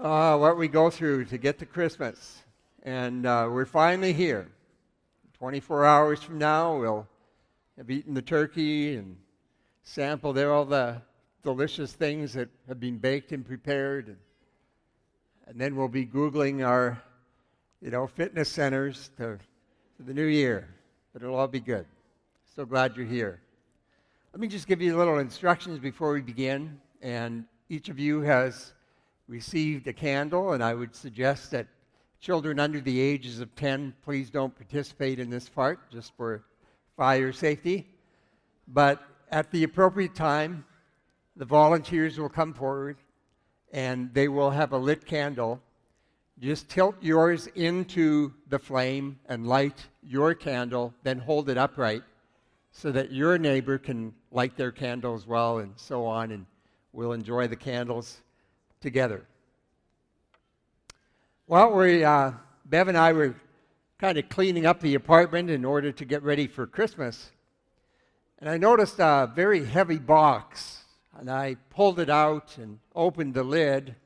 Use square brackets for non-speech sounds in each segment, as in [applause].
uh, what we go through to get to Christmas. And uh, we're finally here. 24 hours from now, we'll have eaten the turkey and sampled all the delicious things that have been baked and prepared. And, and then we'll be Googling our, you know, fitness centers to, to the new year. But it'll all be good. So glad you're here. Let me just give you a little instructions before we begin. And each of you has received a candle, and I would suggest that children under the ages of 10, please don't participate in this part just for fire safety. But at the appropriate time, the volunteers will come forward and they will have a lit candle. Just tilt yours into the flame and light your candle, then hold it upright so that your neighbor can light their candle as well, and so on. And we'll enjoy the candles together. Well, we, uh, Bev and I were kind of cleaning up the apartment in order to get ready for Christmas. And I noticed a very heavy box. And I pulled it out and opened the lid.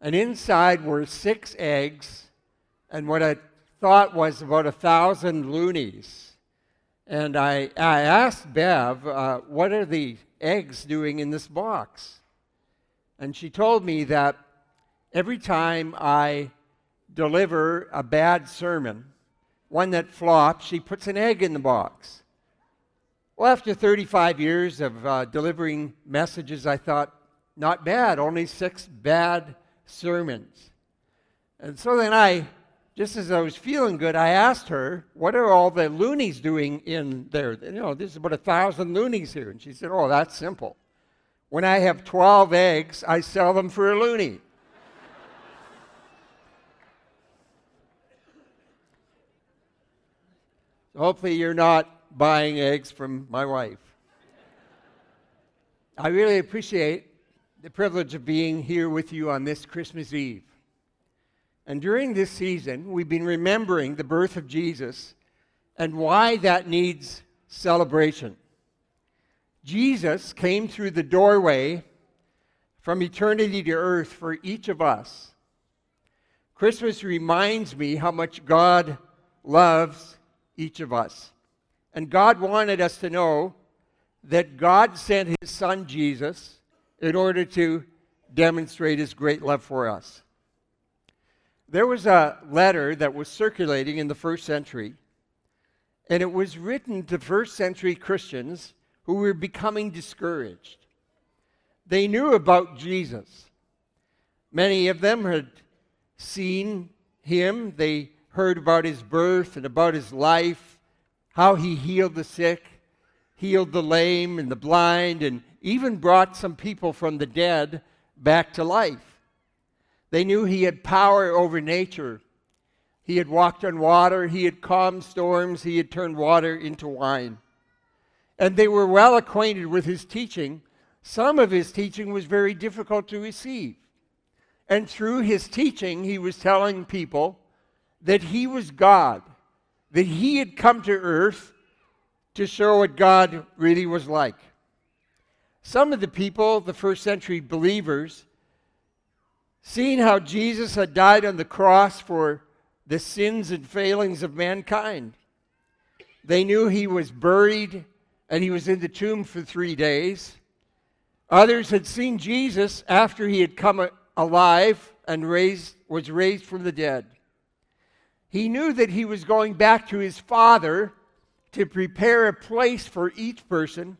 And inside were six eggs and what I thought was about a thousand loonies. And I, I asked Bev, uh, what are the eggs doing in this box? And she told me that every time I deliver a bad sermon, one that flops, she puts an egg in the box. Well, after 35 years of uh, delivering messages, I thought, not bad, only six bad sermons. And so then I, just as I was feeling good, I asked her, what are all the loonies doing in there? You know, there's about a thousand loonies here. And she said, oh, that's simple. When I have 12 eggs, I sell them for a loonie. Hopefully, you're not buying eggs from my wife. I really appreciate the privilege of being here with you on this Christmas Eve. And during this season, we've been remembering the birth of Jesus and why that needs celebration. Jesus came through the doorway from eternity to earth for each of us. Christmas reminds me how much God loves each of us. And God wanted us to know that God sent his son Jesus in order to demonstrate his great love for us. There was a letter that was circulating in the first century, and it was written to first century Christians who were becoming discouraged. They knew about Jesus. Many of them had seen him, they heard about his birth and about his life, how he healed the sick, healed the lame and the blind, and even brought some people from the dead back to life. They knew he had power over nature. He had walked on water, he had calmed storms, he had turned water into wine and they were well acquainted with his teaching. Some of his teaching was very difficult to receive. And through his teaching, he was telling people that he was God, that he had come to earth to show what God really was like. Some of the people, the first century believers, seeing how Jesus had died on the cross for the sins and failings of mankind, they knew he was buried and he was in the tomb for three days. Others had seen Jesus after he had come alive and raised, was raised from the dead. He knew that he was going back to his Father to prepare a place for each person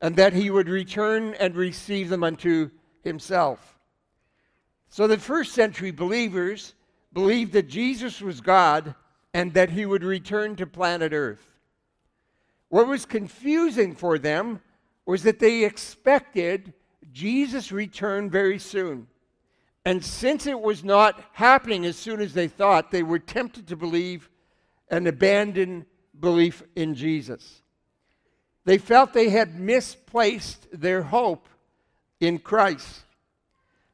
and that he would return and receive them unto himself. So the first century believers believed that Jesus was God and that he would return to planet Earth. What was confusing for them was that they expected Jesus' return very soon. And since it was not happening as soon as they thought, they were tempted to believe and abandon belief in Jesus. They felt they had misplaced their hope in Christ.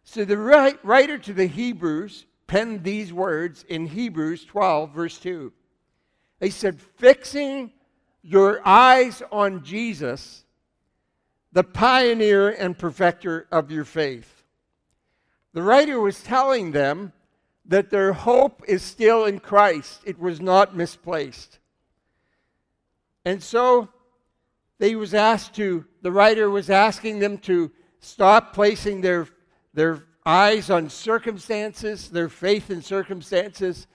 So the writer to the Hebrews penned these words in Hebrews 12, verse 2. He said, Fixing your eyes on Jesus, the pioneer and perfecter of your faith. The writer was telling them that their hope is still in Christ, it was not misplaced. And so they was asked to, the writer was asking them to stop placing their, their eyes on circumstances, their faith in circumstances,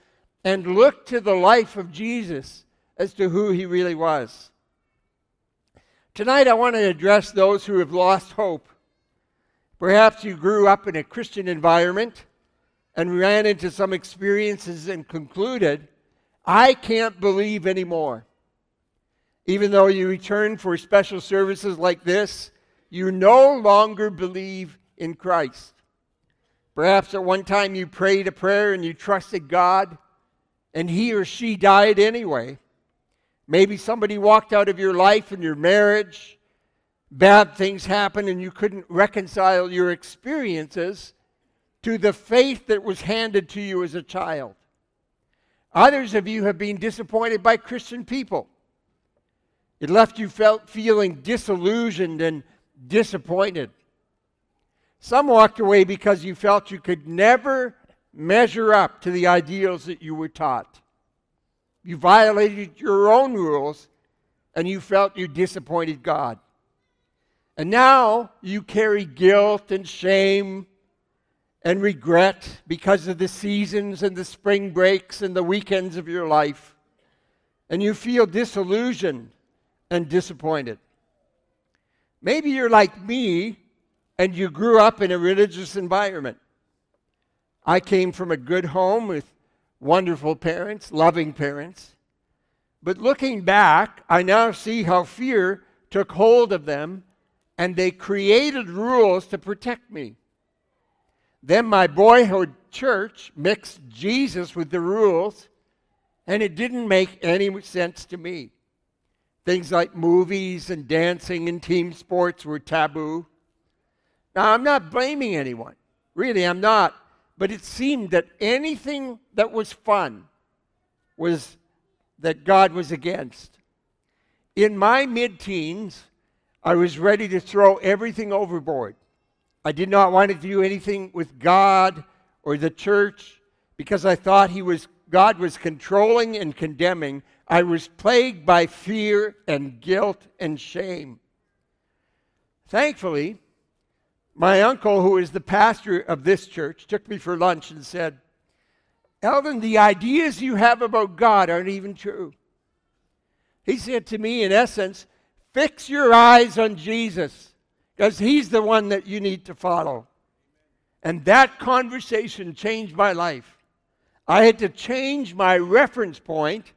and look to the life of Jesus as to who he really was. Tonight, I want to address those who have lost hope. Perhaps you grew up in a Christian environment and ran into some experiences and concluded, I can't believe anymore. Even though you return for special services like this, you no longer believe in Christ. Perhaps at one time you prayed a prayer and you trusted God, and he or she died anyway. Maybe somebody walked out of your life and your marriage. Bad things happened, and you couldn't reconcile your experiences to the faith that was handed to you as a child. Others of you have been disappointed by Christian people. It left you felt feeling disillusioned and disappointed. Some walked away because you felt you could never measure up to the ideals that you were taught. You violated your own rules and you felt you disappointed God. And now you carry guilt and shame and regret because of the seasons and the spring breaks and the weekends of your life. And you feel disillusioned and disappointed. Maybe you're like me and you grew up in a religious environment. I came from a good home with wonderful parents, loving parents. But looking back, I now see how fear took hold of them and they created rules to protect me. Then my boyhood church mixed Jesus with the rules, and it didn't make any sense to me. Things like movies and dancing and team sports were taboo. Now, I'm not blaming anyone. Really, I'm not. But it seemed that anything that was fun was that God was against. In my mid teens, I was ready to throw everything overboard. I did not want to do anything with God or the church because I thought he was, God was controlling and condemning. I was plagued by fear and guilt and shame. Thankfully, my uncle, who is the pastor of this church, took me for lunch and said, Eldon, the ideas you have about God aren't even true. He said to me, in essence, fix your eyes on Jesus because he's the one that you need to follow. And that conversation changed my life. I had to change my reference point,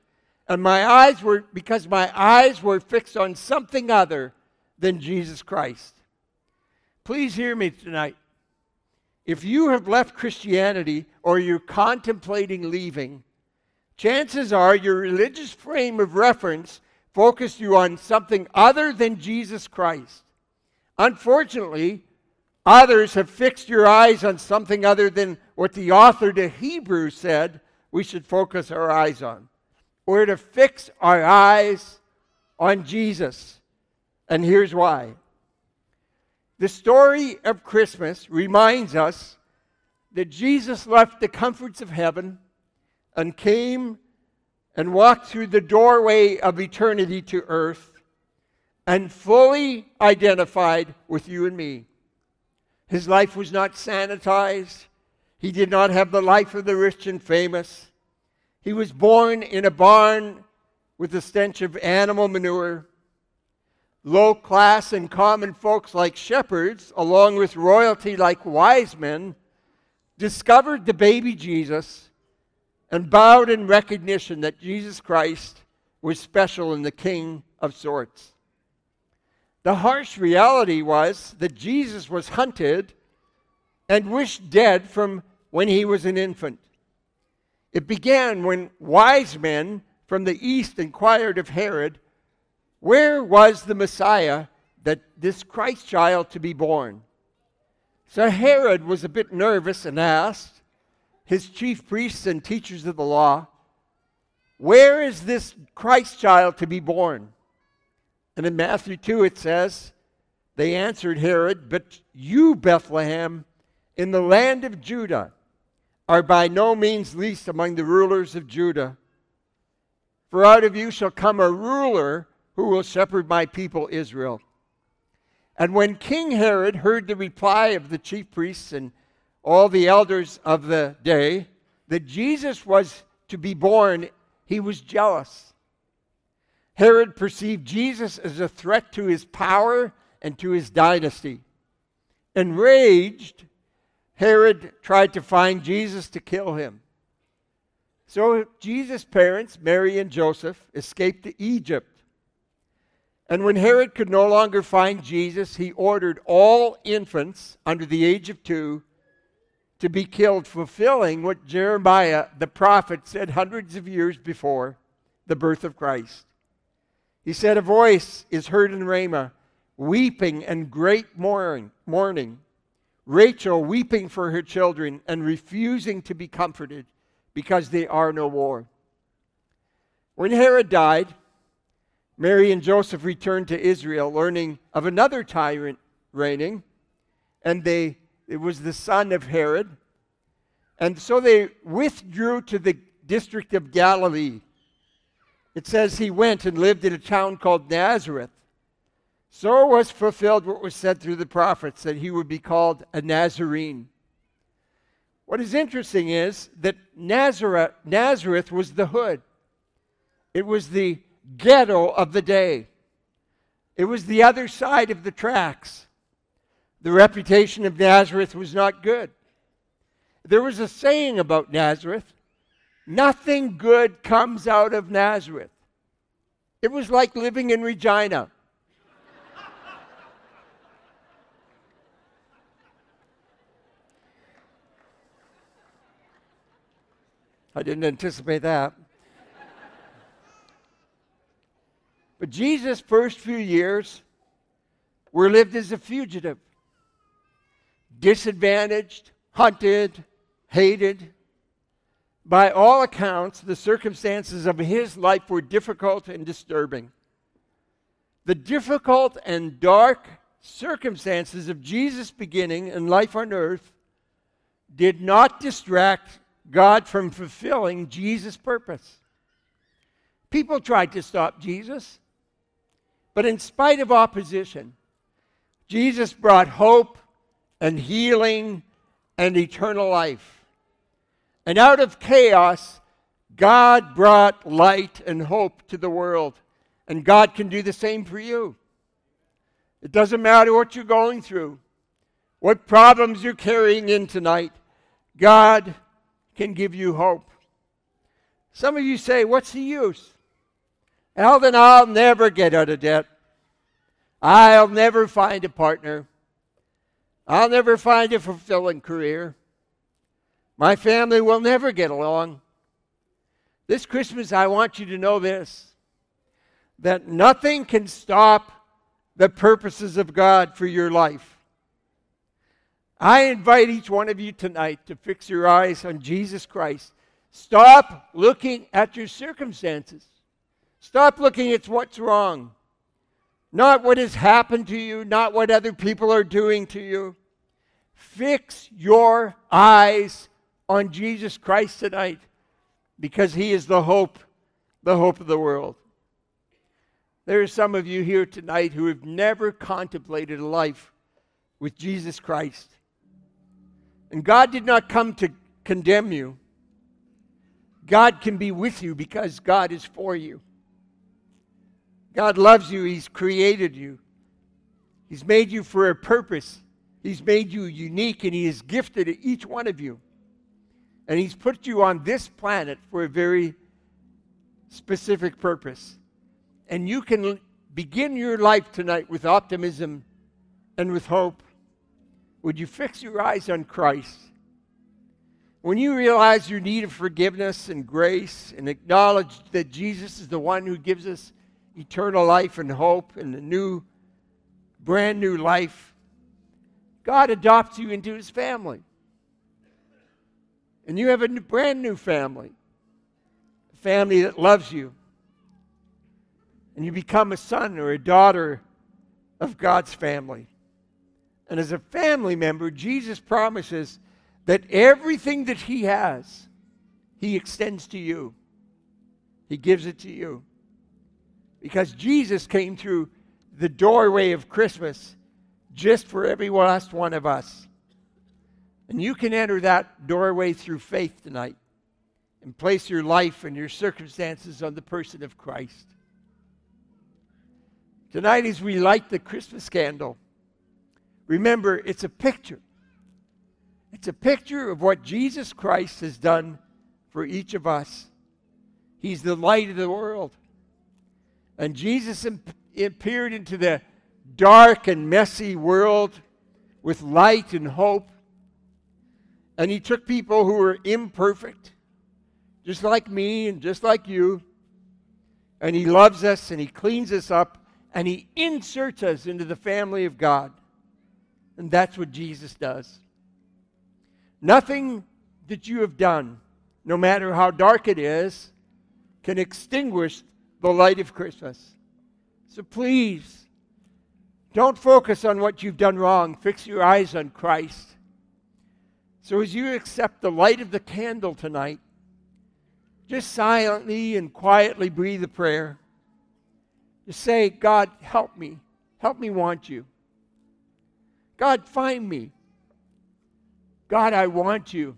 and my eyes were, because my eyes were fixed on something other than Jesus Christ. Please hear me tonight. If you have left Christianity or you're contemplating leaving, chances are your religious frame of reference focused you on something other than Jesus Christ. Unfortunately, others have fixed your eyes on something other than what the author to Hebrews said we should focus our eyes on. We're to fix our eyes on Jesus. And here's why. The story of Christmas reminds us that Jesus left the comforts of heaven and came and walked through the doorway of eternity to earth and fully identified with you and me. His life was not sanitized. He did not have the life of the rich and famous. He was born in a barn with the stench of animal manure. Low class and common folks like shepherds, along with royalty like wise men, discovered the baby Jesus and bowed in recognition that Jesus Christ was special and the king of sorts. The harsh reality was that Jesus was hunted and wished dead from when he was an infant. It began when wise men from the east inquired of Herod, Where was the Messiah that this Christ child to be born? So Herod was a bit nervous and asked his chief priests and teachers of the law, Where is this Christ child to be born? And in Matthew 2, it says, They answered Herod, But you, Bethlehem, in the land of Judah are by no means least among the rulers of Judah. For out of you shall come a ruler who will shepherd my people Israel. And when King Herod heard the reply of the chief priests and all the elders of the day that Jesus was to be born, he was jealous. Herod perceived Jesus as a threat to his power and to his dynasty. Enraged, Herod tried to find Jesus to kill him. So Jesus' parents, Mary and Joseph, escaped to Egypt. And when Herod could no longer find Jesus, he ordered all infants under the age of two to be killed, fulfilling what Jeremiah the prophet said hundreds of years before the birth of Christ. He said, A voice is heard in Ramah, weeping and great mourning. Rachel weeping for her children and refusing to be comforted because they are no more. When Herod died, Mary and Joseph returned to Israel, learning of another tyrant reigning, and they, it was the son of Herod. And so they withdrew to the district of Galilee. It says he went and lived in a town called Nazareth so was fulfilled what was said through the prophets that he would be called a Nazarene. What is interesting is that Nazareth, Nazareth was the hood, it was the ghetto of the day, it was the other side of the tracks. The reputation of Nazareth was not good. There was a saying about Nazareth nothing good comes out of Nazareth. It was like living in Regina. [laughs] I didn't anticipate that. But Jesus' first few years were lived as a fugitive, disadvantaged, hunted, hated. By all accounts, the circumstances of his life were difficult and disturbing. The difficult and dark circumstances of Jesus' beginning and life on earth did not distract God from fulfilling Jesus' purpose. People tried to stop Jesus, but in spite of opposition, Jesus brought hope and healing and eternal life. And out of chaos, God brought light and hope to the world. And God can do the same for you. It doesn't matter what you're going through, what problems you're carrying in tonight. God can give you hope. Some of you say, What's the use? Then I'll never get out of debt. I'll never find a partner. I'll never find a fulfilling career. My family will never get along. This Christmas, I want you to know this that nothing can stop the purposes of God for your life. I invite each one of you tonight to fix your eyes on Jesus Christ. Stop looking at your circumstances. Stop looking at what's wrong. Not what has happened to you, not what other people are doing to you. Fix your eyes on Jesus Christ tonight because he is the hope, the hope of the world. There are some of you here tonight who have never contemplated a life with Jesus Christ. And God did not come to condemn you. God can be with you because God is for you. God loves you. He's created you. He's made you for a purpose. He's made you unique and He has gifted each one of you. And He's put you on this planet for a very specific purpose. And you can begin your life tonight with optimism and with hope. Would you fix your eyes on Christ? When you realize your need of forgiveness and grace and acknowledge that Jesus is the one who gives us eternal life and hope and a new, brand new life, God adopts you into his family. And you have a brand new family, a family that loves you. And you become a son or a daughter of God's family. And as a family member, Jesus promises that everything that He has, He extends to you. He gives it to you. Because Jesus came through the doorway of Christmas just for every last one of us. And you can enter that doorway through faith tonight and place your life and your circumstances on the person of Christ. Tonight, as we light the Christmas candle, remember it's a picture. It's a picture of what Jesus Christ has done for each of us. He's the light of the world. And Jesus appeared into the dark and messy world with light and hope. And he took people who were imperfect, just like me and just like you. And he loves us and he cleans us up and he inserts us into the family of God. And that's what Jesus does. Nothing that you have done, no matter how dark it is, can extinguish the light of Christmas. So please, don't focus on what you've done wrong. Fix your eyes on Christ. So as you accept the light of the candle tonight, just silently and quietly breathe a prayer. Just say, God, help me. Help me want you. God, find me. God, I want you.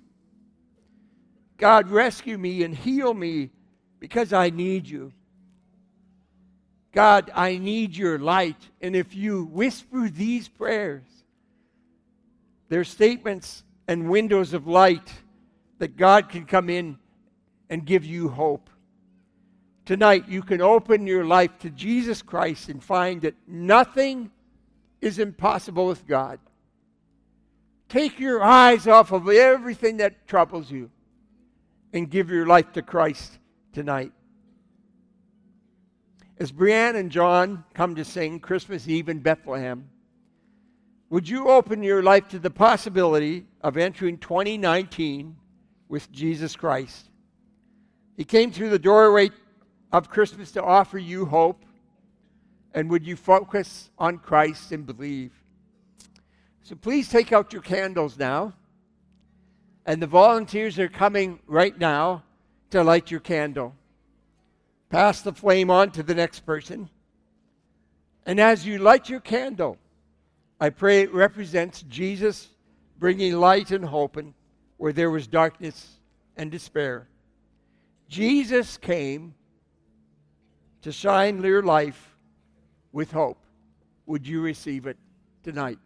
God, rescue me and heal me because I need you. God, I need your light. And if you whisper these prayers, they're statements and windows of light that God can come in and give you hope. Tonight, you can open your life to Jesus Christ and find that nothing is impossible with God. Take your eyes off of everything that troubles you and give your life to Christ tonight. As Brianne and John come to sing Christmas Eve in Bethlehem, would you open your life to the possibility of entering 2019 with Jesus Christ? He came through the doorway of Christmas to offer you hope. And would you focus on Christ and believe? So please take out your candles now. And the volunteers are coming right now to light your candle. Pass the flame on to the next person. And as you light your candle, I pray it represents Jesus bringing light and hope where there was darkness and despair. Jesus came to shine your life with hope. Would you receive it tonight?